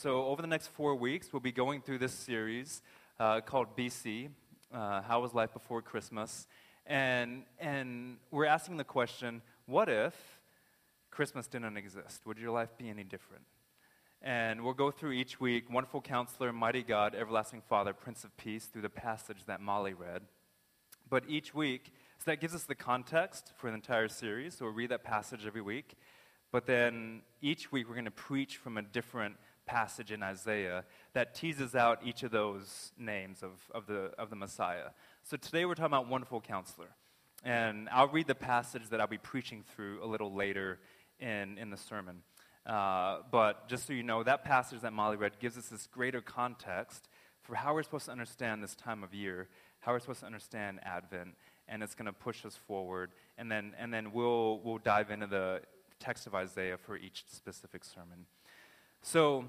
So, over the next four weeks, we'll be going through this series uh, called BC uh, How Was Life Before Christmas? And, and we're asking the question what if Christmas didn't exist? Would your life be any different? And we'll go through each week Wonderful Counselor, Mighty God, Everlasting Father, Prince of Peace through the passage that Molly read. But each week, so that gives us the context for the entire series. So we'll read that passage every week. But then each week, we're going to preach from a different passage in Isaiah that teases out each of those names of, of, the, of the Messiah. So today we're talking about Wonderful Counselor. And I'll read the passage that I'll be preaching through a little later in, in the sermon. Uh, but just so you know, that passage that Molly read gives us this greater context for how we're supposed to understand this time of year, how we're supposed to understand Advent, and it's going to push us forward. And then, and then we'll, we'll dive into the text of Isaiah for each specific sermon. So,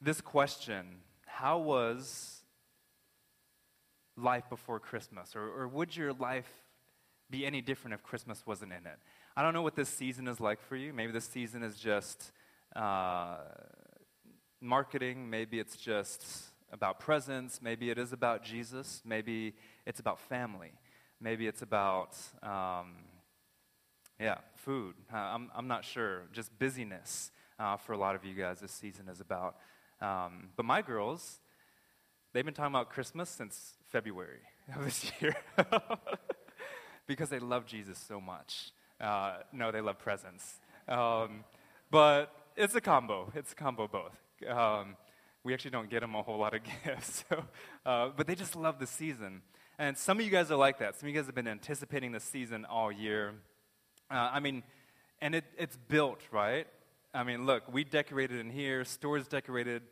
this question how was life before Christmas? Or, or would your life be any different if Christmas wasn't in it? I don't know what this season is like for you. Maybe this season is just uh, marketing. Maybe it's just about presents. Maybe it is about Jesus. Maybe it's about family. Maybe it's about um, yeah, food. Uh, I'm, I'm not sure. Just busyness uh, for a lot of you guys this season is about. Um, but my girls, they've been talking about Christmas since February of this year because they love Jesus so much. Uh, no, they love presents. Um, but it's a combo. It's a combo both. Um, we actually don't get them a whole lot of gifts. So, uh, but they just love the season. And some of you guys are like that. Some of you guys have been anticipating the season all year. Uh, I mean, and it, it's built, right? I mean, look, we decorated in here, stores decorated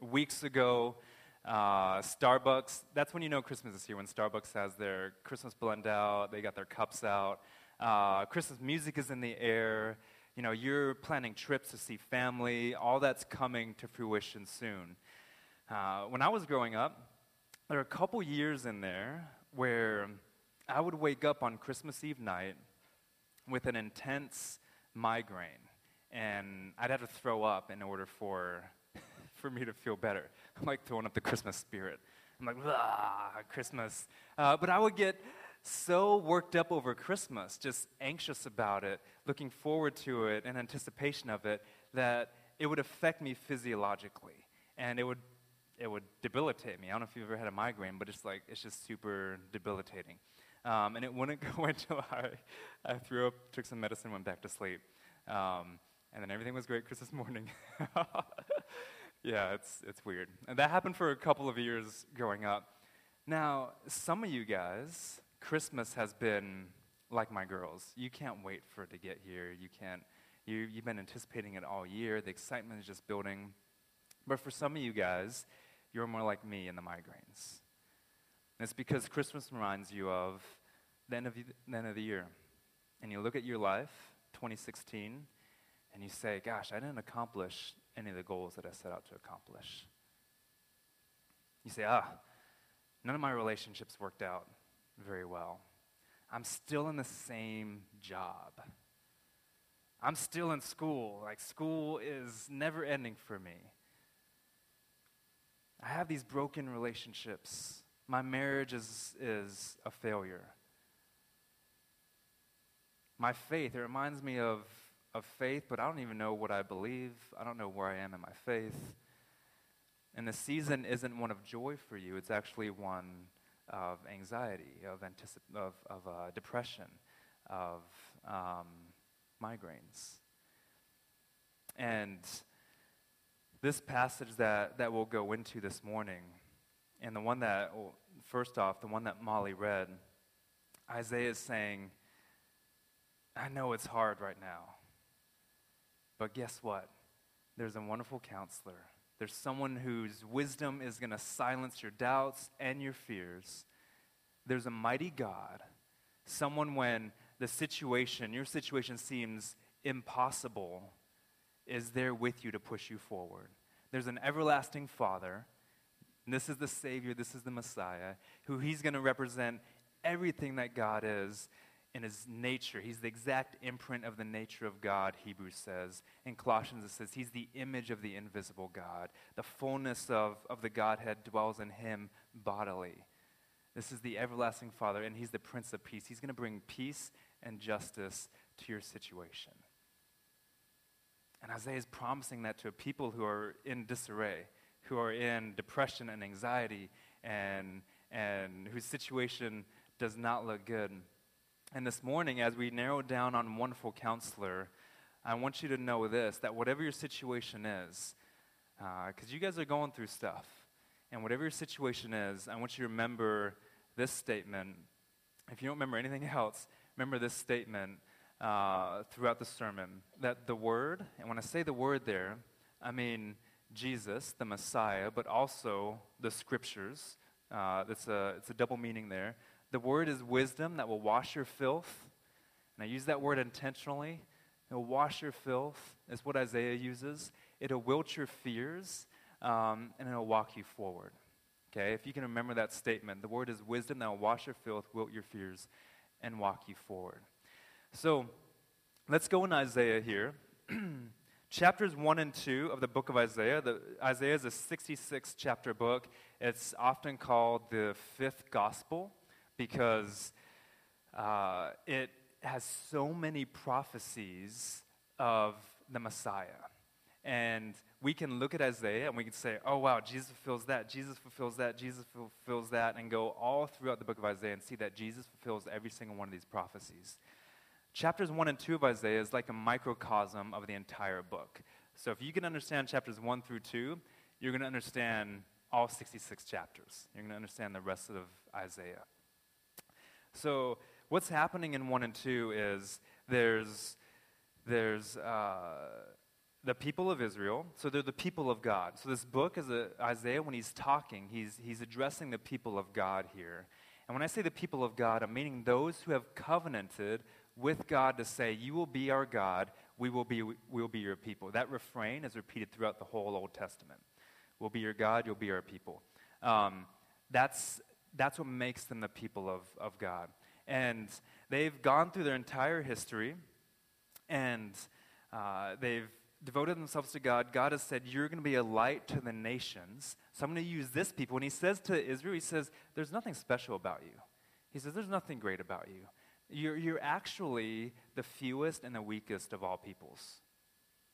weeks ago. Uh, Starbucks, that's when you know Christmas is here, when Starbucks has their Christmas blend out, they got their cups out. Uh, Christmas music is in the air. You know, you're planning trips to see family. All that's coming to fruition soon. Uh, when I was growing up, there were a couple years in there where I would wake up on Christmas Eve night with an intense migraine, and I'd have to throw up in order for, for me to feel better. I'm like throwing up the Christmas spirit. I'm like, ah, Christmas. Uh, but I would get so worked up over Christmas, just anxious about it, looking forward to it, in anticipation of it, that it would affect me physiologically. And it would, it would debilitate me. I don't know if you've ever had a migraine, but it's like, it's just super debilitating. Um, and it wouldn't go until I, I threw up, took some medicine, went back to sleep. Um, and then everything was great Christmas morning. yeah, it's, it's weird. And that happened for a couple of years growing up. Now, some of you guys, Christmas has been like my girls. You can't wait for it to get here. You can't, you, you've been anticipating it all year. The excitement is just building. But for some of you guys, you're more like me in the migraines. And it's because Christmas reminds you of the end of the, end of the year. And you look at your life, 2016, and you say, Gosh, I didn't accomplish any of the goals that I set out to accomplish. You say, Ah, none of my relationships worked out very well. I'm still in the same job. I'm still in school. Like, school is never ending for me. I have these broken relationships my marriage is, is a failure. My faith, it reminds me of, of faith, but I don't even know what I believe. I don't know where I am in my faith. And the season isn't one of joy for you, it's actually one of anxiety, of, anticip- of, of uh, depression, of um, migraines. And this passage that, that we'll go into this morning and the one that, well, first off, the one that Molly read, Isaiah is saying, I know it's hard right now, but guess what? There's a wonderful counselor. There's someone whose wisdom is going to silence your doubts and your fears. There's a mighty God, someone when the situation, your situation seems impossible, is there with you to push you forward. There's an everlasting Father this is the Savior, this is the Messiah, who He's going to represent everything that God is in his nature. He's the exact imprint of the nature of God, Hebrews says. In Colossians, it says he's the image of the invisible God. The fullness of, of the Godhead dwells in him bodily. This is the everlasting Father, and he's the Prince of Peace. He's going to bring peace and justice to your situation. And Isaiah is promising that to a people who are in disarray, who are in depression and anxiety, and, and whose situation does not look good. And this morning, as we narrow down on Wonderful Counselor, I want you to know this that whatever your situation is, because uh, you guys are going through stuff, and whatever your situation is, I want you to remember this statement. If you don't remember anything else, remember this statement uh, throughout the sermon that the Word, and when I say the Word there, I mean Jesus, the Messiah, but also the Scriptures. Uh, it's, a, it's a double meaning there. The word is wisdom that will wash your filth. And I use that word intentionally. It will wash your filth, is what Isaiah uses. It'll wilt your fears, um, and it'll walk you forward. Okay, if you can remember that statement, the word is wisdom that will wash your filth, wilt your fears, and walk you forward. So let's go in Isaiah here. Chapters 1 and 2 of the book of Isaiah. The, Isaiah is a 66 chapter book. It's often called the fifth gospel because uh, it has so many prophecies of the Messiah. And we can look at Isaiah and we can say, oh, wow, Jesus fulfills that, Jesus fulfills that, Jesus fulfills that, and go all throughout the book of Isaiah and see that Jesus fulfills every single one of these prophecies. Chapters 1 and 2 of Isaiah is like a microcosm of the entire book. So if you can understand chapters 1 through 2, you're going to understand all 66 chapters. You're going to understand the rest of Isaiah. So, what's happening in 1 and 2 is there's, there's uh, the people of Israel, so they're the people of God. So, this book is a, Isaiah, when he's talking, he's, he's addressing the people of God here. And when I say the people of God, I'm meaning those who have covenanted with God to say, You will be our God, we will be, we will be your people. That refrain is repeated throughout the whole Old Testament. We'll be your God, you'll be our people. Um, that's that's what makes them the people of, of God. And they've gone through their entire history and uh, they've devoted themselves to God. God has said, You're going to be a light to the nations. So I'm going to use this people. When he says to Israel, he says, There's nothing special about you. He says, There's nothing great about you. You're, you're actually the fewest and the weakest of all peoples.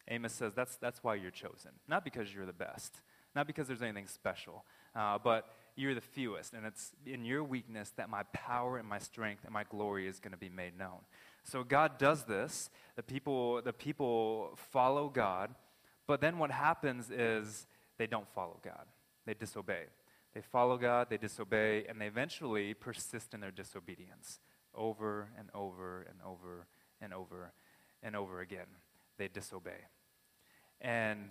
Amos says, that's, that's why you're chosen. Not because you're the best, not because there's anything special, uh, but you're the fewest, and it's in your weakness that my power and my strength and my glory is going to be made known. So God does this. The people, the people follow God, but then what happens is they don't follow God. They disobey. They follow God, they disobey, and they eventually persist in their disobedience over and over and over and over and over again. They disobey. And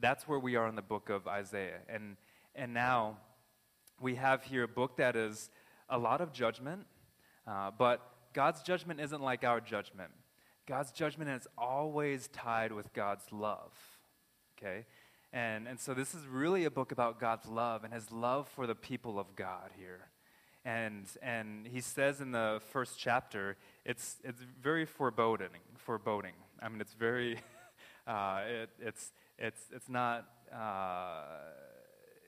that's where we are in the book of Isaiah. And, and now we have here a book that is a lot of judgment, uh, but God's judgment isn't like our judgment. God's judgment is always tied with God's love. Okay? And, and so this is really a book about God's love and his love for the people of God here. And, and he says in the first chapter, it's, it's very foreboding, foreboding. I mean, it's very, uh, it, it's, it's, it's not, uh,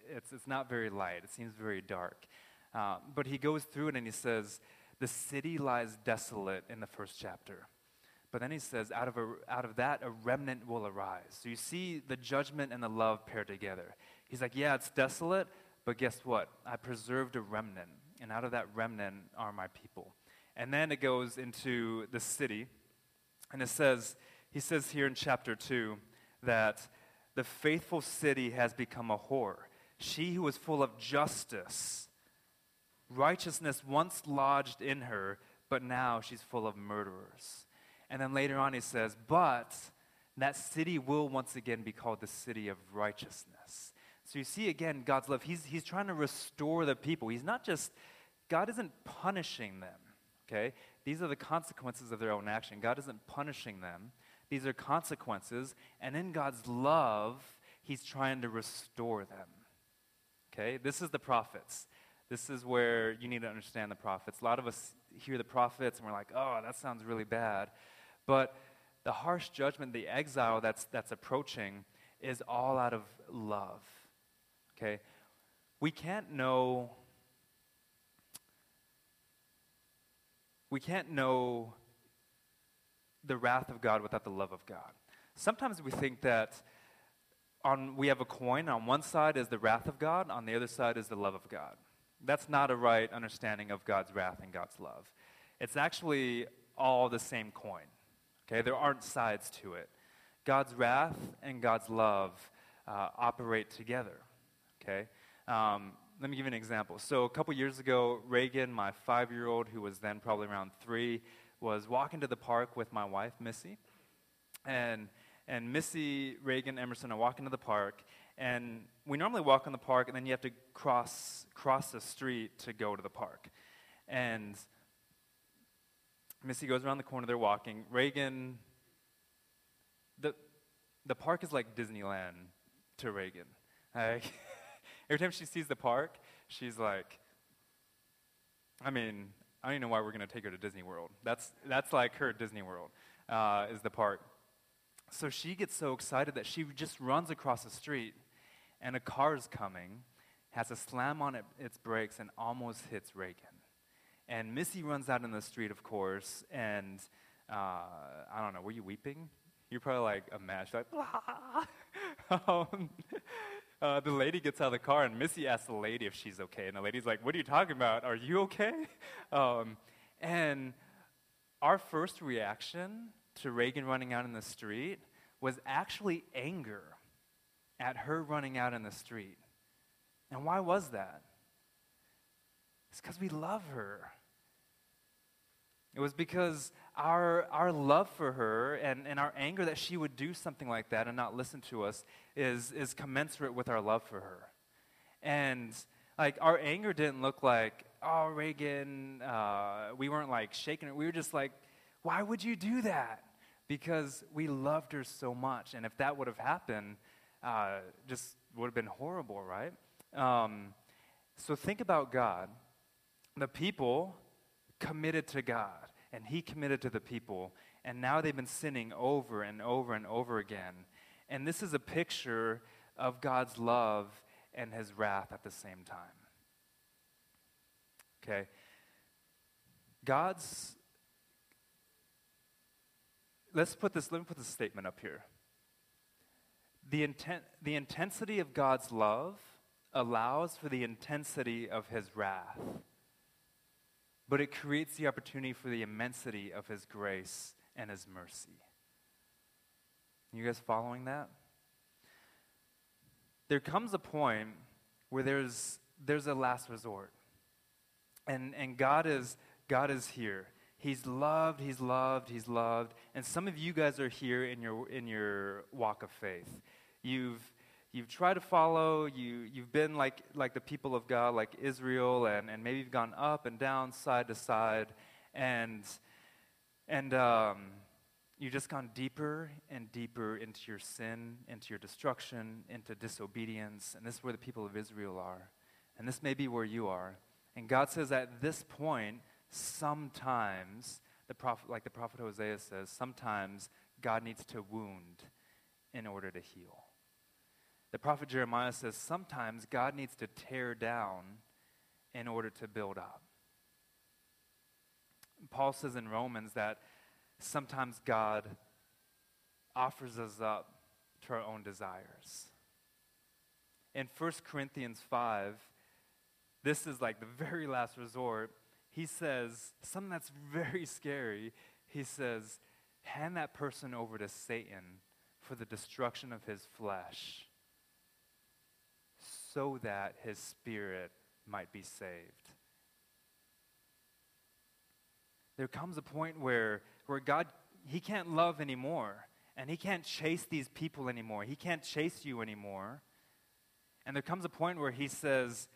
it's, it's not very light. It seems very dark. Uh, but he goes through it and he says, The city lies desolate in the first chapter. But then he says, out of, a, out of that, a remnant will arise. So you see the judgment and the love paired together. He's like, Yeah, it's desolate, but guess what? I preserved a remnant, and out of that remnant are my people. And then it goes into the city, and it says, he says here in chapter 2 that the faithful city has become a whore she who was full of justice. Righteousness once lodged in her, but now she's full of murderers. And then later on he says, But that city will once again be called the city of righteousness. So you see again God's love. He's, he's trying to restore the people. He's not just, God isn't punishing them, okay? These are the consequences of their own action. God isn't punishing them, these are consequences. And in God's love, He's trying to restore them. Okay, this is the prophets. This is where you need to understand the prophets. A lot of us hear the prophets and we're like, oh, that sounds really bad. But the harsh judgment, the exile that's, that's approaching, is all out of love. Okay? We can't know. We can't know the wrath of God without the love of God. Sometimes we think that on, we have a coin, on one side is the wrath of God, on the other side is the love of God. That's not a right understanding of God's wrath and God's love. It's actually all the same coin. Okay, there aren't sides to it. God's wrath and God's love uh, operate together. Okay, um, let me give you an example. So a couple years ago, Reagan, my five-year-old, who was then probably around three, was walking to the park with my wife Missy, and and Missy, Reagan, Emerson are walking to the park, and we normally walk in the park, and then you have to cross cross the street to go to the park, and Missy goes around the corner. They're walking. Reagan, the the park is like Disneyland to Reagan. Like, every time she sees the park, she's like, I mean, I don't even know why we're going to take her to Disney World. That's, that's like her Disney World, uh, is the park. So she gets so excited that she just runs across the street, and a car is coming, has a slam on it, its brakes, and almost hits Reagan. And Missy runs out in the street, of course, and uh, I don't know, were you weeping? You're probably like a match, like, um, uh, the lady gets out of the car, and Missy asks the lady if she's okay. And the lady's like, What are you talking about? Are you okay? Um, and our first reaction to Reagan running out in the street was actually anger at her running out in the street. And why was that? It's because we love her. It was because our, our love for her and, and our anger that she would do something like that and not listen to us is, is commensurate with our love for her. And like our anger didn't look like, oh, Reagan, uh, we weren't like shaking it. We were just like, why would you do that? Because we loved her so much. And if that would have happened, uh, just would have been horrible, right? Um, so think about God. The people committed to God, and He committed to the people, and now they've been sinning over and over and over again. And this is a picture of God's love and His wrath at the same time. Okay? God's. Let's put this, let me put this statement up here. The, intent, the intensity of God's love allows for the intensity of his wrath but it creates the opportunity for the immensity of His grace and His mercy. You guys following that? There comes a point where there's, there's a last resort. And, and God, is, God is here. He's loved, He's loved, He's loved. And some of you guys are here in your, in your walk of faith. You've, you've tried to follow, you, you've been like, like the people of God, like Israel, and, and maybe you've gone up and down, side to side, and, and um, you've just gone deeper and deeper into your sin, into your destruction, into disobedience, and this is where the people of Israel are. And this may be where you are. And God says at this point, sometimes, the prophet, like the prophet Hosea says, sometimes God needs to wound in order to heal. The prophet Jeremiah says sometimes God needs to tear down in order to build up. Paul says in Romans that sometimes God offers us up to our own desires. In 1 Corinthians 5, this is like the very last resort. He says something that's very scary. He says, hand that person over to Satan for the destruction of his flesh so that his spirit might be saved. There comes a point where, where God, he can't love anymore, and he can't chase these people anymore. He can't chase you anymore. And there comes a point where he says,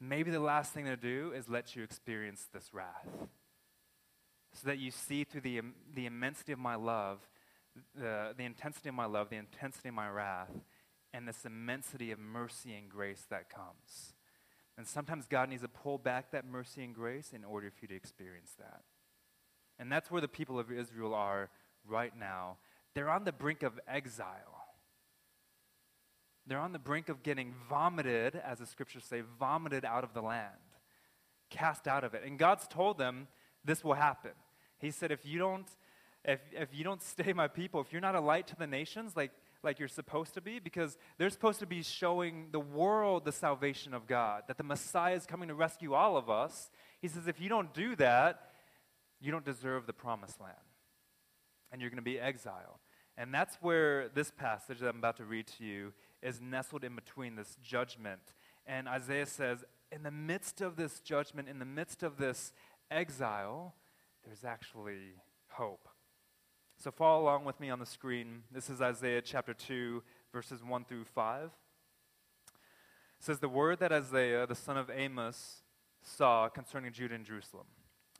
maybe the last thing to do is let you experience this wrath. So that you see through the, the immensity of my love, the, the intensity of my love, the intensity of my wrath, and this immensity of mercy and grace that comes. And sometimes God needs to pull back that mercy and grace in order for you to experience that. And that's where the people of Israel are right now. They're on the brink of exile. They're on the brink of getting vomited, as the scriptures say, vomited out of the land, cast out of it. And God's told them this will happen. He said, if you don't, if, if you don't stay my people, if you're not a light to the nations, like, like you're supposed to be, because they're supposed to be showing the world the salvation of God, that the Messiah is coming to rescue all of us. He says, if you don't do that, you don't deserve the promised land. And you're going to be exiled. And that's where this passage that I'm about to read to you is nestled in between this judgment. And Isaiah says, in the midst of this judgment, in the midst of this exile, there's actually hope. So follow along with me on the screen. This is Isaiah chapter 2, verses 1 through 5. It says, The word that Isaiah, the son of Amos, saw concerning Judah and Jerusalem.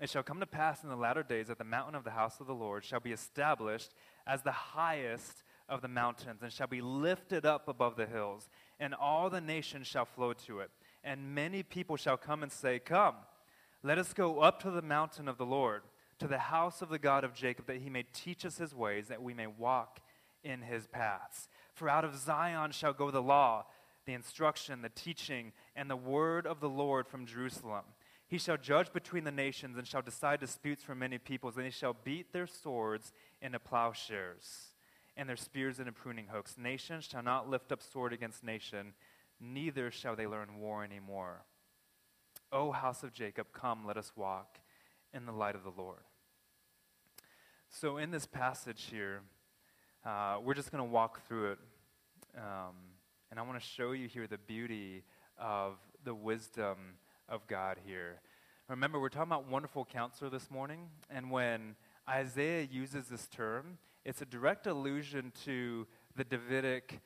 It shall come to pass in the latter days that the mountain of the house of the Lord shall be established as the highest of the mountains, and shall be lifted up above the hills, and all the nations shall flow to it. And many people shall come and say, Come, let us go up to the mountain of the Lord, to the house of the God of Jacob, that he may teach us his ways, that we may walk in his paths. For out of Zion shall go the law, the instruction, the teaching, and the word of the Lord from Jerusalem. He shall judge between the nations and shall decide disputes for many peoples, and he shall beat their swords into plowshares and their spears into pruning hooks. Nation shall not lift up sword against nation, neither shall they learn war anymore. O house of Jacob, come, let us walk in the light of the Lord. So, in this passage here, uh, we're just going to walk through it. Um, and I want to show you here the beauty of the wisdom of God here. Remember, we're talking about wonderful counselor this morning, and when Isaiah uses this term, it's a direct allusion to the Davidic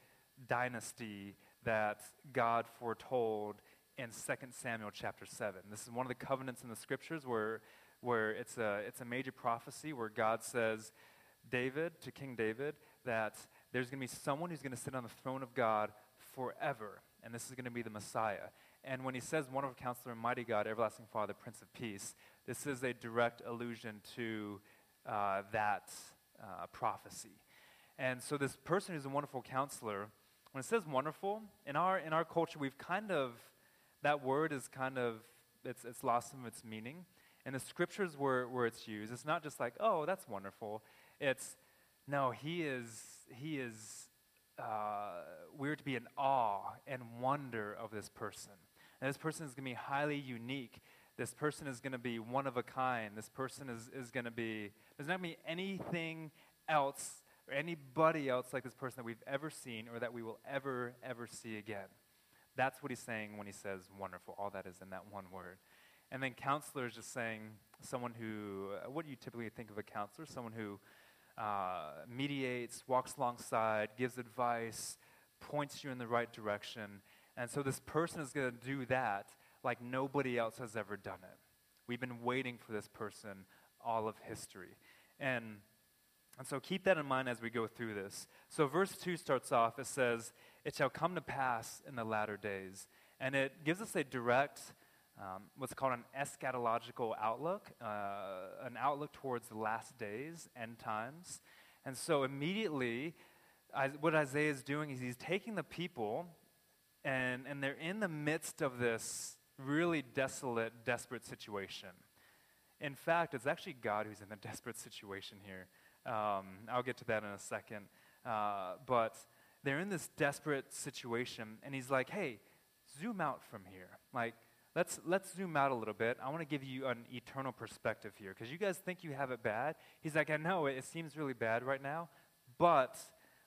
dynasty that God foretold in 2 Samuel chapter 7. This is one of the covenants in the scriptures where, where it's, a, it's a major prophecy where God says, David, to King David, that there's going to be someone who's going to sit on the throne of God forever, and this is going to be the Messiah. And when he says wonderful counselor, mighty God, everlasting Father, Prince of Peace, this is a direct allusion to uh, that uh, prophecy. And so this person who's a wonderful counselor, when it says wonderful, in our, in our culture, we've kind of, that word is kind of, it's, it's lost some of its meaning. And the scriptures where, where it's used, it's not just like, oh, that's wonderful. It's, no, he is, he is, uh, we're to be in awe and wonder of this person. And this person is going to be highly unique. This person is going to be one of a kind. This person is, is going to be, there's not going to be anything else or anybody else like this person that we've ever seen or that we will ever, ever see again. That's what he's saying when he says wonderful. All that is in that one word. And then counselor is just saying someone who, uh, what do you typically think of a counselor? Someone who uh, mediates, walks alongside, gives advice, points you in the right direction, and so this person is going to do that like nobody else has ever done it. We've been waiting for this person all of history. And, and so keep that in mind as we go through this. So, verse 2 starts off, it says, It shall come to pass in the latter days. And it gives us a direct, um, what's called an eschatological outlook, uh, an outlook towards the last days, end times. And so, immediately, I, what Isaiah is doing is he's taking the people and, and they're in the midst of this really desolate, desperate situation. In fact, it's actually God who's in the desperate situation here. Um, I'll get to that in a second. Uh, but they're in this desperate situation, and he's like, hey, zoom out from here. Like, let's, let's zoom out a little bit. I want to give you an eternal perspective here, because you guys think you have it bad. He's like, I know it, it seems really bad right now, but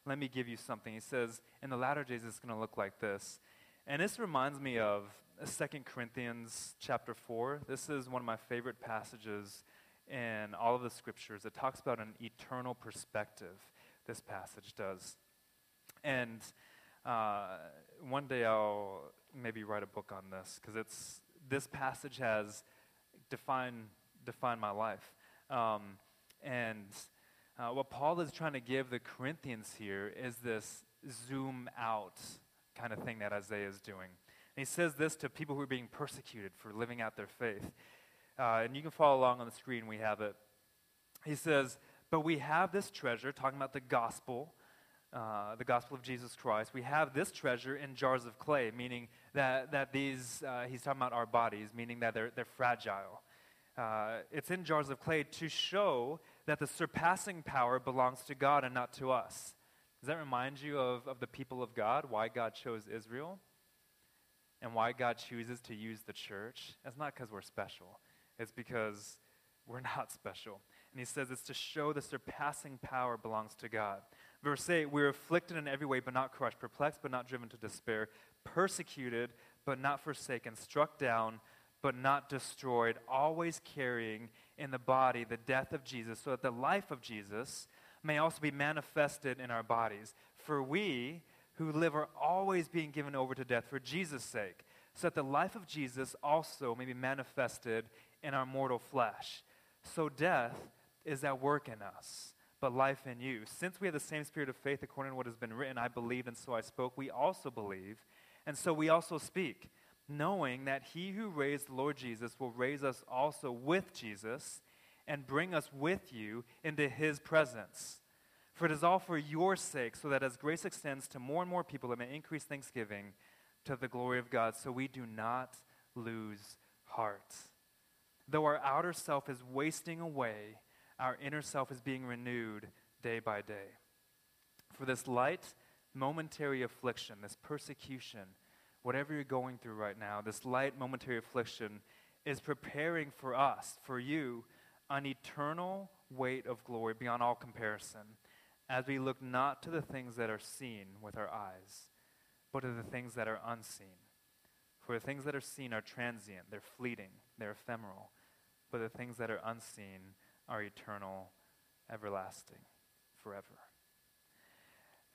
let me give you something. He says, in the latter days, it's going to look like this. And this reminds me of 2 Corinthians chapter 4. This is one of my favorite passages in all of the scriptures. It talks about an eternal perspective, this passage does. And uh, one day I'll maybe write a book on this because it's this passage has defined defined my life. Um, and uh, what Paul is trying to give the Corinthians here is this zoom out kind of thing that Isaiah is doing. He says this to people who are being persecuted for living out their faith. Uh, and you can follow along on the screen, we have it. He says, But we have this treasure, talking about the gospel, uh, the gospel of Jesus Christ. We have this treasure in jars of clay, meaning that, that these, uh, he's talking about our bodies, meaning that they're, they're fragile. Uh, it's in jars of clay to show that the surpassing power belongs to God and not to us. Does that remind you of, of the people of God, why God chose Israel? And why God chooses to use the church? It's not because we're special, it's because we're not special. And he says it's to show the surpassing power belongs to God. Verse 8 We're afflicted in every way, but not crushed, perplexed, but not driven to despair, persecuted, but not forsaken, struck down but not destroyed, always carrying in the body the death of Jesus, so that the life of Jesus may also be manifested in our bodies. For we who live are always being given over to death for Jesus' sake, so that the life of Jesus also may be manifested in our mortal flesh. So death is at work in us, but life in you. Since we have the same spirit of faith according to what has been written, I believed and so I spoke, we also believe, and so we also speak knowing that he who raised the Lord Jesus will raise us also with Jesus and bring us with you into his presence. For it is all for your sake, so that as grace extends to more and more people, it may increase thanksgiving to the glory of God, so we do not lose heart. Though our outer self is wasting away, our inner self is being renewed day by day. For this light, momentary affliction, this persecution, whatever you're going through right now, this light momentary affliction is preparing for us, for you, an eternal weight of glory beyond all comparison, as we look not to the things that are seen with our eyes, but to the things that are unseen. For the things that are seen are transient, they're fleeting, they're ephemeral, but the things that are unseen are eternal, everlasting, forever.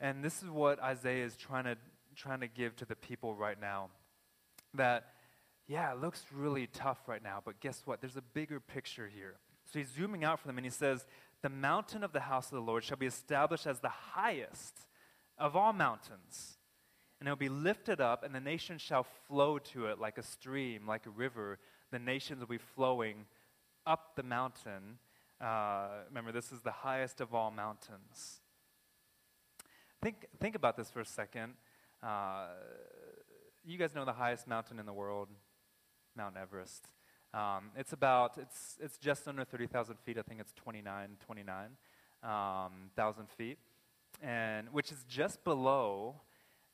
And this is what Isaiah is trying to trying to give to the people right now. That, yeah, it looks really tough right now, but guess what? There's a bigger picture here. So he's zooming out for them and he says, The mountain of the house of the Lord shall be established as the highest of all mountains. And it will be lifted up, and the nations shall flow to it like a stream, like a river. The nations will be flowing up the mountain. Uh, remember, this is the highest of all mountains. Think, think about this for a second. Uh, you guys know the highest mountain in the world, Mount Everest. Um, it's about, it's, it's just under 30,000 feet. I think it's 29, 29,000 um, feet, and which is just below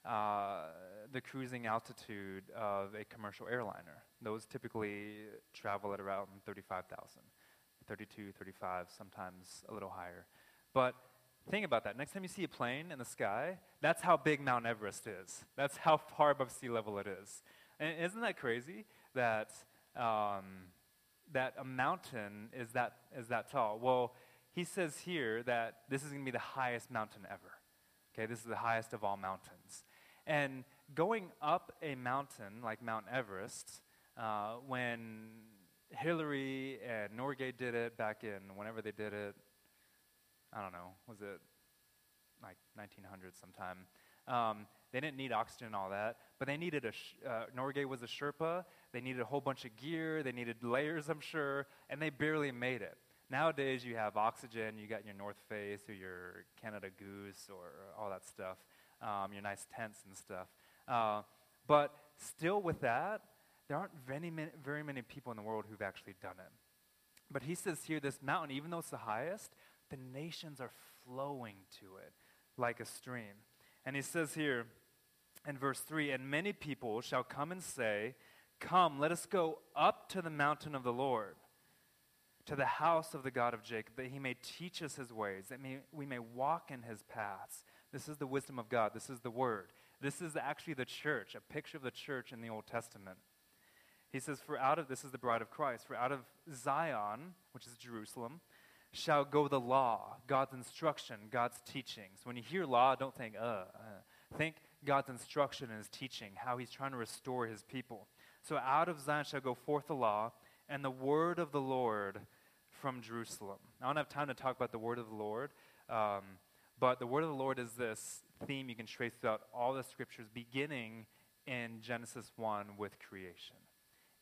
uh, the cruising altitude of a commercial airliner. Those typically travel at around 35,000, 32, 35, sometimes a little higher. But Think about that. Next time you see a plane in the sky, that's how big Mount Everest is. That's how far above sea level it is. And isn't that crazy that, um, that a mountain is that, is that tall? Well, he says here that this is going to be the highest mountain ever. Okay, this is the highest of all mountains. And going up a mountain like Mount Everest, uh, when Hillary and Norgay did it back in whenever they did it, I don't know, was it like 1900 sometime? Um, they didn't need oxygen and all that, but they needed a. Sh- uh, Norgay was a Sherpa. They needed a whole bunch of gear. They needed layers, I'm sure, and they barely made it. Nowadays, you have oxygen. You got your North Face or your Canada Goose or all that stuff, um, your nice tents and stuff. Uh, but still, with that, there aren't very many, very many people in the world who've actually done it. But he says here, this mountain, even though it's the highest, the nations are flowing to it like a stream. And he says here in verse 3 And many people shall come and say, Come, let us go up to the mountain of the Lord, to the house of the God of Jacob, that he may teach us his ways, that we may walk in his paths. This is the wisdom of God. This is the word. This is actually the church, a picture of the church in the Old Testament. He says, For out of this is the bride of Christ, for out of Zion, which is Jerusalem, shall go the law, God's instruction, God's teachings. When you hear law, don't think, uh, uh. Think God's instruction and his teaching, how he's trying to restore his people. So out of Zion shall go forth the law and the word of the Lord from Jerusalem. I don't have time to talk about the word of the Lord, um, but the word of the Lord is this theme you can trace throughout all the scriptures, beginning in Genesis 1 with creation.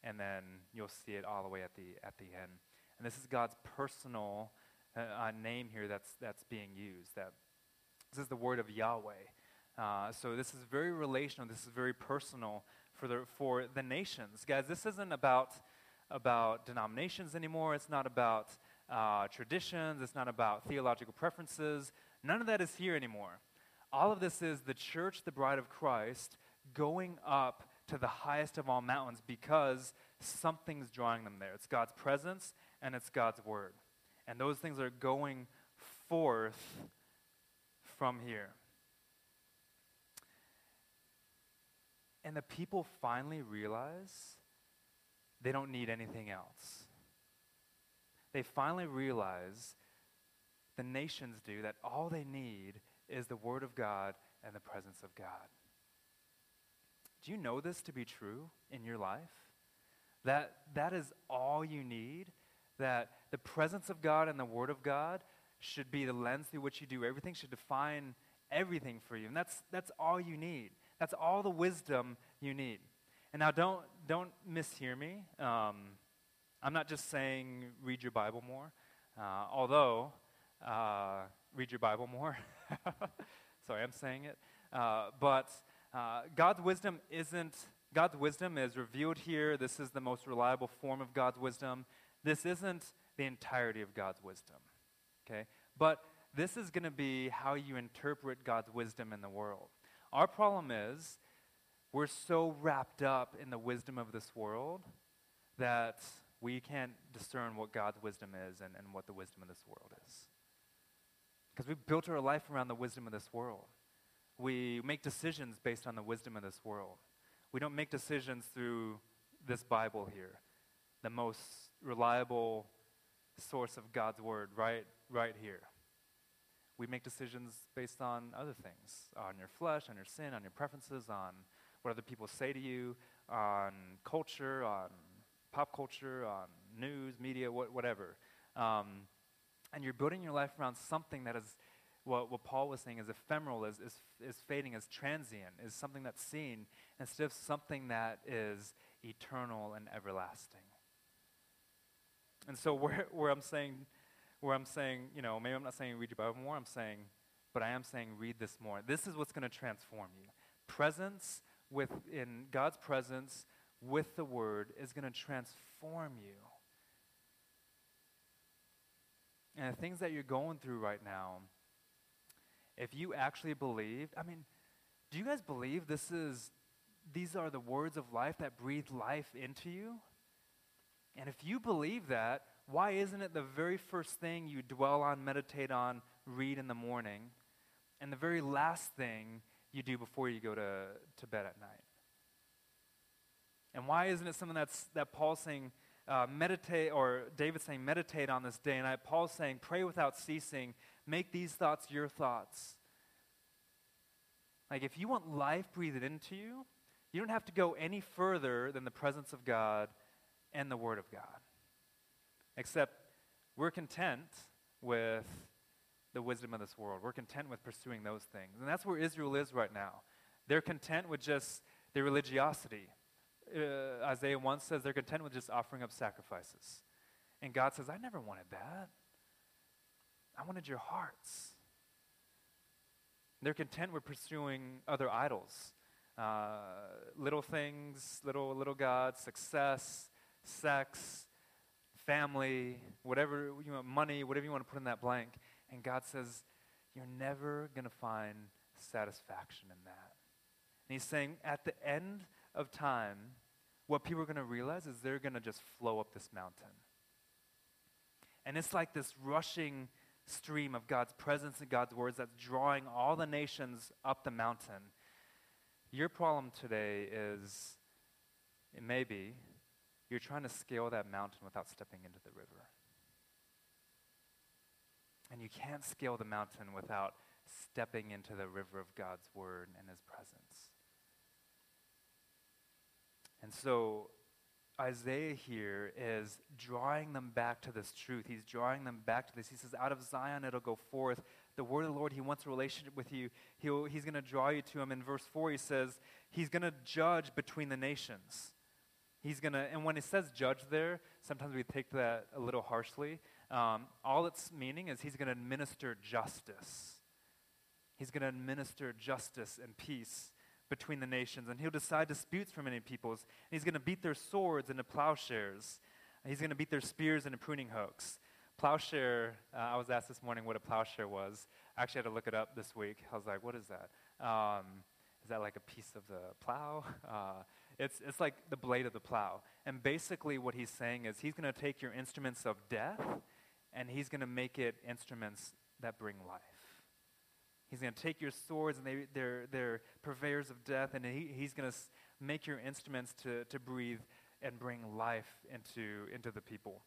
And then you'll see it all the way at the, at the end. And this is God's personal uh, uh, name here that's, that's being used. That this is the word of Yahweh. Uh, so this is very relational. This is very personal for the, for the nations. Guys, this isn't about, about denominations anymore. It's not about uh, traditions. It's not about theological preferences. None of that is here anymore. All of this is the church, the bride of Christ, going up to the highest of all mountains because something's drawing them there. It's God's presence and it's God's word. And those things are going forth from here. And the people finally realize they don't need anything else. They finally realize, the nations do, that all they need is the Word of God and the presence of God. Do you know this to be true in your life? That that is all you need? That the presence of God and the Word of God should be the lens through which you do everything, should define everything for you. And that's, that's all you need. That's all the wisdom you need. And now don't, don't mishear me. Um, I'm not just saying read your Bible more, uh, although uh, read your Bible more. Sorry, I'm saying it. Uh, but uh, God's wisdom isn't, God's wisdom is revealed here. This is the most reliable form of God's wisdom. This isn't the entirety of God's wisdom. Okay? But this is going to be how you interpret God's wisdom in the world. Our problem is we're so wrapped up in the wisdom of this world that we can't discern what God's wisdom is and, and what the wisdom of this world is. Because we've built our life around the wisdom of this world. We make decisions based on the wisdom of this world. We don't make decisions through this Bible here, the most reliable source of God's word right, right here. We make decisions based on other things on your flesh, on your sin, on your preferences, on what other people say to you, on culture, on pop culture, on news, media, what, whatever. Um, and you're building your life around something that is what, what Paul was saying is ephemeral, is, is, is fading, is transient, is something that's seen, instead of something that is eternal and everlasting. And so where, where I'm saying, where I'm saying, you know, maybe I'm not saying read your Bible more, I'm saying, but I am saying read this more. This is what's going to transform you. Presence with in God's presence with the word is going to transform you. And the things that you're going through right now, if you actually believed, I mean, do you guys believe this is these are the words of life that breathe life into you? And if you believe that, why isn't it the very first thing you dwell on, meditate on, read in the morning, and the very last thing you do before you go to, to bed at night? And why isn't it something that's, that Paul's saying, uh, meditate, or David's saying, meditate on this day and night? Paul's saying, pray without ceasing, make these thoughts your thoughts. Like, if you want life breathed into you, you don't have to go any further than the presence of God and the Word of God. Except we're content with the wisdom of this world. We're content with pursuing those things. And that's where Israel is right now. They're content with just their religiosity. Uh, Isaiah once says they're content with just offering up sacrifices. And God says, I never wanted that. I wanted your hearts. They're content with pursuing other idols. Uh, little things, little little gods, success, sex, family, whatever you want, money, whatever you want to put in that blank. And God says, You're never going to find satisfaction in that. And He's saying, at the end of time, what people are going to realize is they're going to just flow up this mountain. And it's like this rushing stream of God's presence and God's words that's drawing all the nations up the mountain. Your problem today is, it may be, you're trying to scale that mountain without stepping into the river. And you can't scale the mountain without stepping into the river of God's word and his presence. And so Isaiah here is drawing them back to this truth. He's drawing them back to this. He says, Out of Zion it'll go forth the word of the Lord. He wants a relationship with you. He'll, he's going to draw you to him. In verse 4, he says, He's going to judge between the nations. He's going to, and when it says judge there, sometimes we take that a little harshly. Um, all it's meaning is he's going to administer justice. He's going to administer justice and peace between the nations, and he'll decide disputes for many peoples. And he's going to beat their swords into plowshares. He's going to beat their spears into pruning hooks. Plowshare, uh, I was asked this morning what a plowshare was. I actually had to look it up this week. I was like, what is that? Um, is that like a piece of the plow? Uh, it's, it's like the blade of the plow. And basically, what he's saying is he's going to take your instruments of death and he's going to make it instruments that bring life. He's going to take your swords and they, they're, they're purveyors of death, and he, he's going to make your instruments to, to breathe and bring life into, into the people.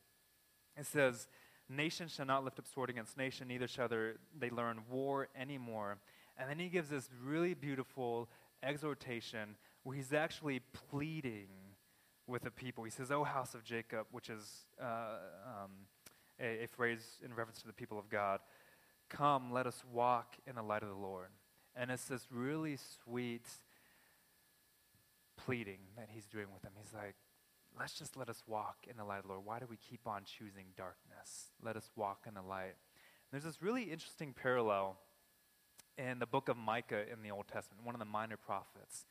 It says, Nation shall not lift up sword against nation, neither shall they learn war anymore. And then he gives this really beautiful exhortation where he's actually pleading with the people. He says, O house of Jacob, which is uh, um, a, a phrase in reference to the people of God, come, let us walk in the light of the Lord. And it's this really sweet pleading that he's doing with them. He's like, let's just let us walk in the light of the Lord. Why do we keep on choosing darkness? Let us walk in the light. And there's this really interesting parallel in the book of Micah in the Old Testament, one of the minor prophets.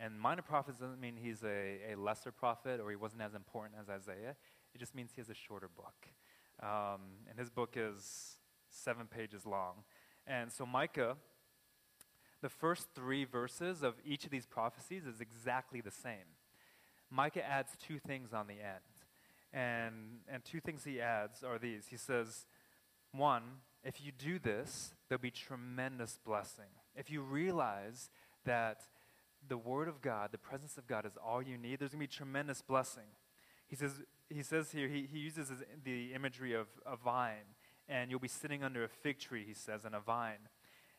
And minor prophets doesn't mean he's a, a lesser prophet or he wasn't as important as Isaiah. It just means he has a shorter book. Um, and his book is seven pages long. And so, Micah, the first three verses of each of these prophecies is exactly the same. Micah adds two things on the end. And, and two things he adds are these. He says, one, if you do this, there'll be tremendous blessing. If you realize that the Word of God, the presence of God is all you need, there's going to be tremendous blessing. He says, he says here, he, he uses the imagery of a vine, and you'll be sitting under a fig tree, he says, and a vine.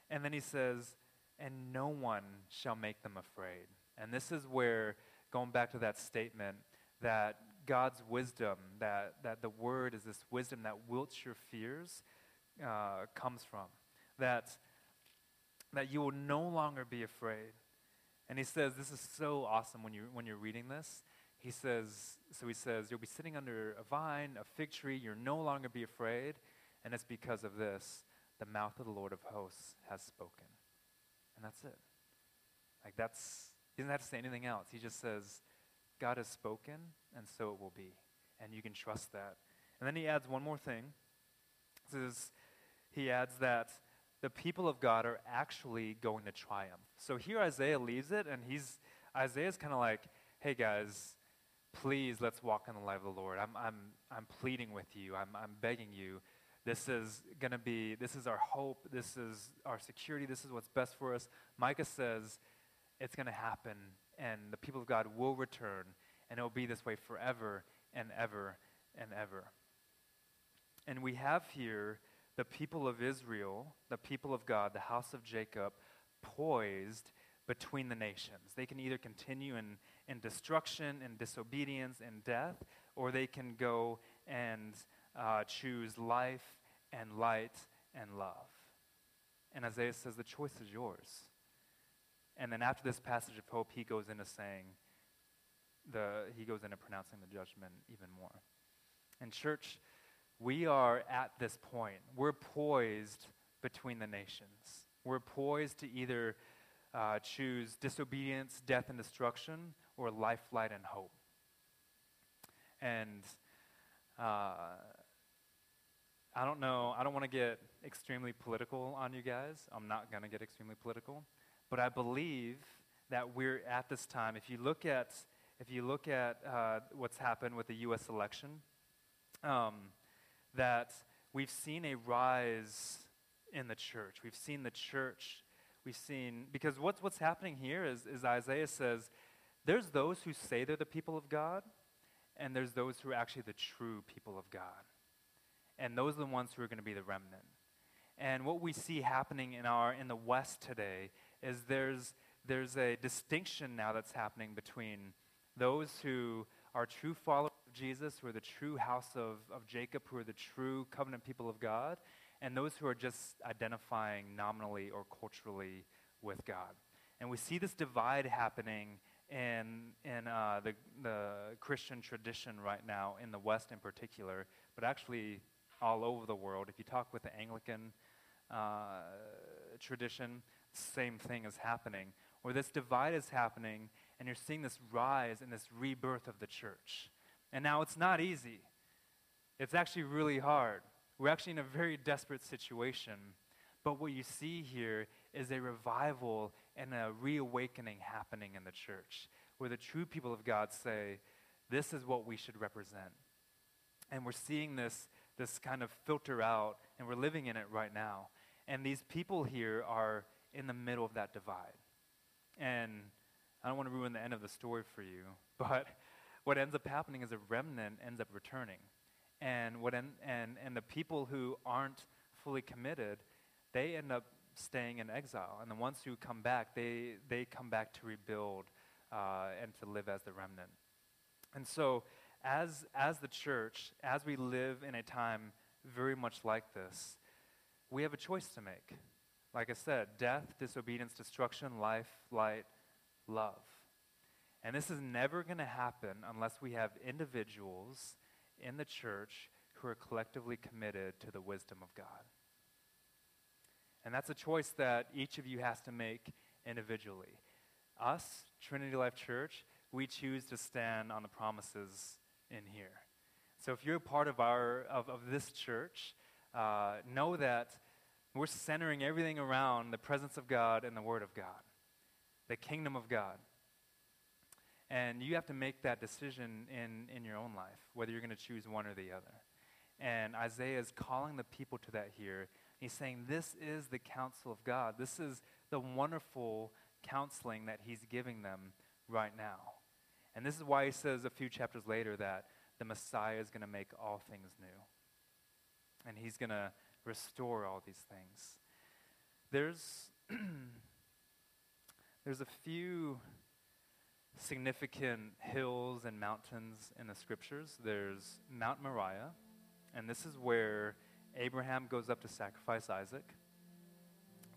And then he says, and no one shall make them afraid. And this is where, going back to that statement, that God's wisdom, that, that the word is this wisdom that wilts your fears, uh, comes from. That, that you will no longer be afraid. And he says, this is so awesome when, you, when you're reading this. He says, so he says, you'll be sitting under a vine, a fig tree, you'll no longer be afraid. And it's because of this, the mouth of the Lord of hosts has spoken. And that's it. Like that's, he doesn't have to say anything else. He just says, God has spoken, and so it will be. And you can trust that. And then he adds one more thing. He says, he adds that the people of God are actually going to triumph. So here Isaiah leaves it, and he's Isaiah's kind of like, hey guys, please let's walk in the light of the Lord. I'm, I'm, I'm pleading with you. I'm, I'm begging you. This is going to be, this is our hope. This is our security. This is what's best for us. Micah says it's going to happen, and the people of God will return, and it will be this way forever and ever and ever. And we have here the people of Israel, the people of God, the house of Jacob, poised between the nations. They can either continue in, in destruction and disobedience and death, or they can go and uh, choose life and light and love. And Isaiah says, The choice is yours. And then after this passage of hope, he goes into saying, the, he goes into pronouncing the judgment even more. And, church, we are at this point. We're poised between the nations. We're poised to either uh, choose disobedience, death, and destruction, or life, light, and hope. And uh, I don't know, I don't want to get extremely political on you guys. I'm not going to get extremely political. But I believe that we're at this time. If you look at, if you look at uh, what's happened with the U.S. election, um, that we've seen a rise in the church. We've seen the church. We've seen, because what's, what's happening here is, is Isaiah says, there's those who say they're the people of God, and there's those who are actually the true people of God. And those are the ones who are going to be the remnant. And what we see happening in, our, in the West today is there's, there's a distinction now that's happening between those who are true followers of Jesus, who are the true house of, of Jacob, who are the true covenant people of God, and those who are just identifying nominally or culturally with God. And we see this divide happening in, in uh, the, the Christian tradition right now, in the West in particular, but actually all over the world. If you talk with the Anglican uh, tradition, same thing is happening, where this divide is happening, and you're seeing this rise and this rebirth of the church. And now it's not easy. It's actually really hard. We're actually in a very desperate situation. But what you see here is a revival and a reawakening happening in the church, where the true people of God say, This is what we should represent. And we're seeing this, this kind of filter out, and we're living in it right now. And these people here are in the middle of that divide. And I don't want to ruin the end of the story for you, but what ends up happening is a remnant ends up returning. And, what en- and, and the people who aren't fully committed, they end up staying in exile. And the ones who come back, they, they come back to rebuild uh, and to live as the remnant. And so, as, as the church, as we live in a time very much like this, we have a choice to make. Like I said, death, disobedience, destruction, life, light, love. And this is never going to happen unless we have individuals in the church who are collectively committed to the wisdom of God. And that's a choice that each of you has to make individually. Us, Trinity Life Church, we choose to stand on the promises in here. So if you're a part of, our, of, of this church, uh, know that we're centering everything around the presence of God and the Word of God, the kingdom of God. And you have to make that decision in, in your own life, whether you're going to choose one or the other. And Isaiah is calling the people to that here. He's saying, This is the counsel of God. This is the wonderful counseling that he's giving them right now. And this is why he says a few chapters later that the Messiah is going to make all things new. And he's going to restore all these things. There's, there's a few significant hills and mountains in the scriptures. There's Mount Moriah, and this is where Abraham goes up to sacrifice Isaac.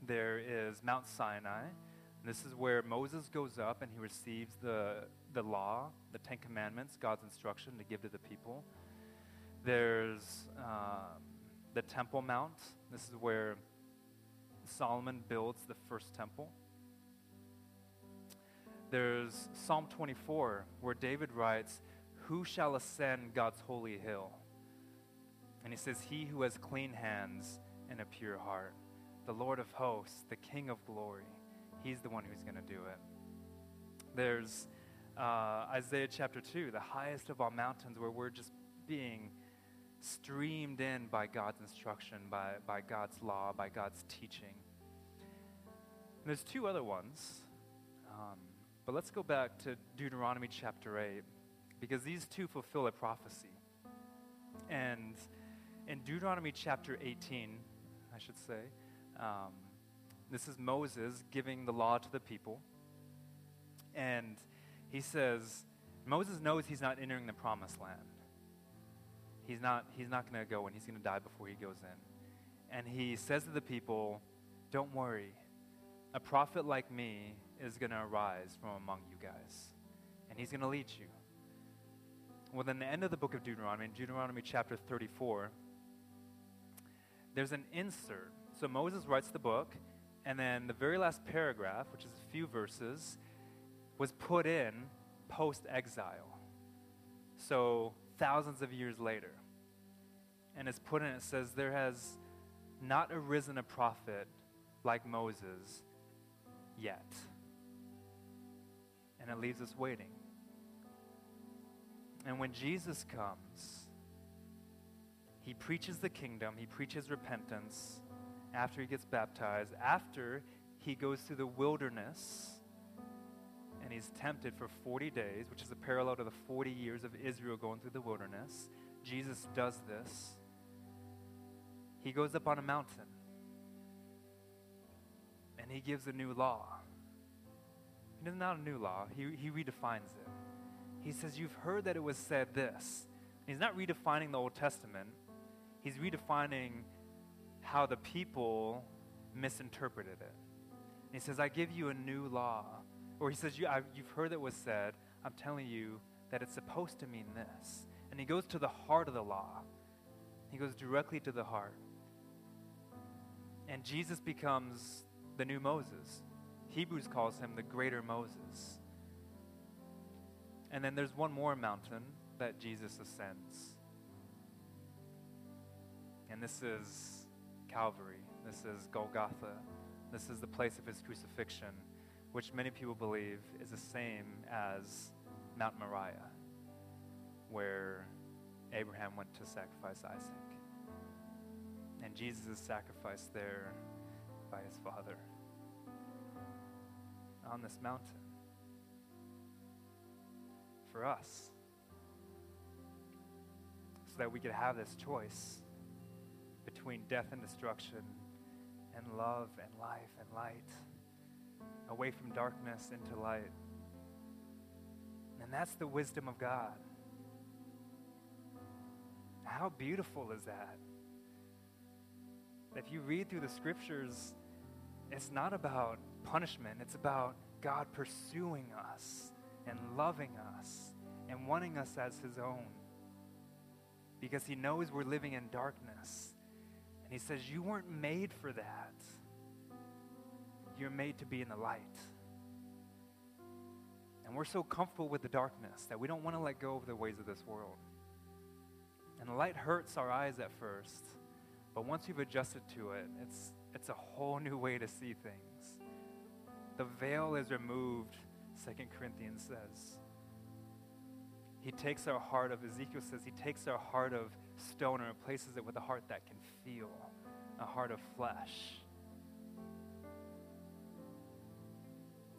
There is Mount Sinai. This is where Moses goes up and he receives the, the law, the Ten Commandments, God's instruction to give to the people. There's um, the Temple Mount. This is where Solomon builds the first temple. There's Psalm 24, where David writes, Who shall ascend God's holy hill? And he says, He who has clean hands and a pure heart, the Lord of hosts, the King of glory. He's the one who's going to do it. There's uh, Isaiah chapter 2, the highest of all mountains, where we're just being streamed in by God's instruction, by, by God's law, by God's teaching. And there's two other ones. Um, but let's go back to Deuteronomy chapter 8, because these two fulfill a prophecy. And in Deuteronomy chapter 18, I should say, um, this is Moses giving the law to the people. And he says, Moses knows he's not entering the promised land. He's not, he's not going to go and he's going to die before he goes in. And he says to the people, Don't worry. A prophet like me is going to arise from among you guys, and he's going to lead you. Well, then, the end of the book of Deuteronomy, in Deuteronomy chapter 34, there's an insert. So Moses writes the book, and then the very last paragraph, which is a few verses, was put in post exile. So thousands of years later. And it's put in, it says, There has not arisen a prophet like Moses yet. And it leaves us waiting. And when Jesus comes, he preaches the kingdom, he preaches repentance after he gets baptized, after he goes through the wilderness and he's tempted for 40 days, which is a parallel to the 40 years of Israel going through the wilderness. Jesus does this. He goes up on a mountain and he gives a new law. It's not a new law, he, he redefines it. He says, You've heard that it was said this. He's not redefining the Old Testament, he's redefining how the people misinterpreted it. And he says, I give you a new law. Or he says, you, I, You've heard it was said, I'm telling you that it's supposed to mean this. And he goes to the heart of the law, he goes directly to the heart. And Jesus becomes the new Moses. Hebrews calls him the greater Moses. And then there's one more mountain that Jesus ascends. And this is Calvary. This is Golgotha. This is the place of his crucifixion, which many people believe is the same as Mount Moriah, where Abraham went to sacrifice Isaac. And Jesus is sacrificed there by his Father on this mountain for us so that we could have this choice between death and destruction and love and life and light, away from darkness into light. And that's the wisdom of God. How beautiful is that? If you read through the scriptures, it's not about punishment, it's about God pursuing us and loving us and wanting us as His own. Because He knows we're living in darkness. And He says, You weren't made for that. You're made to be in the light. And we're so comfortable with the darkness that we don't want to let go of the ways of this world. And the light hurts our eyes at first, but once you've adjusted to it, it's, it's a whole new way to see things. The veil is removed, Second Corinthians says. He takes our heart of, Ezekiel says, he takes our heart of stone and replaces it with a heart that can feel, a heart of flesh.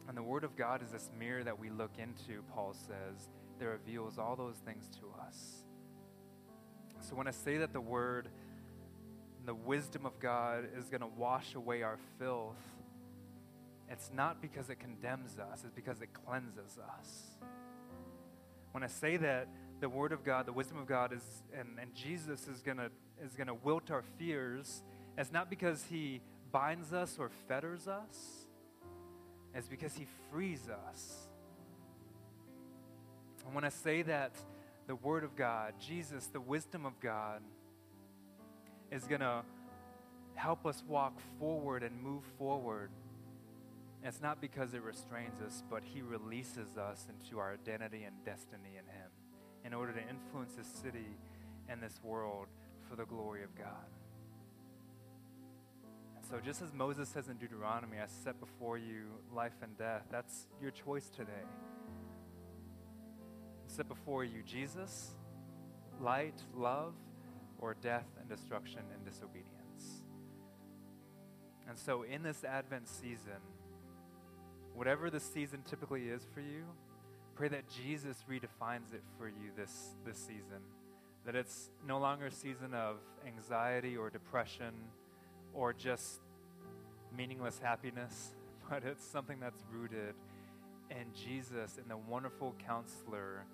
And the Word of God is this mirror that we look into, Paul says, that reveals all those things to us. So when I say that the Word, the wisdom of God is going to wash away our filth, it's not because it condemns us, it's because it cleanses us. When I say that the Word of God, the wisdom of God is, and, and Jesus is going to is going to wilt our fears, it's not because He binds us or fetters us it's because He frees us. And when I say that the Word of God, Jesus, the wisdom of God, is going to help us walk forward and move forward, it's not because it restrains us, but He releases us into our identity and destiny in Him in order to influence this city and this world for the glory of God. So, just as Moses says in Deuteronomy, I set before you life and death, that's your choice today. I set before you Jesus, light, love, or death and destruction and disobedience. And so, in this Advent season, whatever the season typically is for you, pray that Jesus redefines it for you this, this season. That it's no longer a season of anxiety or depression or just meaningless happiness, but it's something that's rooted in Jesus and the wonderful counselor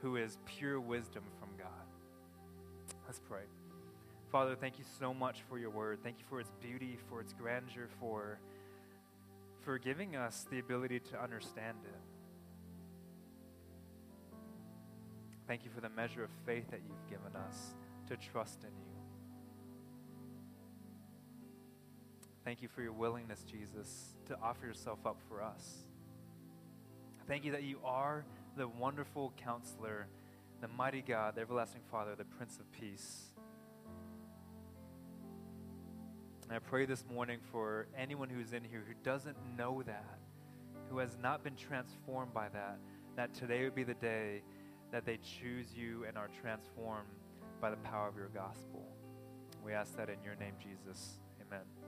who is pure wisdom from God. Let's pray. Father, thank you so much for your word. Thank you for its beauty, for its grandeur, for, for giving us the ability to understand it. Thank you for the measure of faith that you've given us to trust in you. Thank you for your willingness, Jesus, to offer yourself up for us. Thank you that you are the wonderful counselor, the mighty God, the everlasting Father, the Prince of Peace. And I pray this morning for anyone who's in here who doesn't know that, who has not been transformed by that, that today would be the day that they choose you and are transformed by the power of your gospel. We ask that in your name, Jesus. Amen.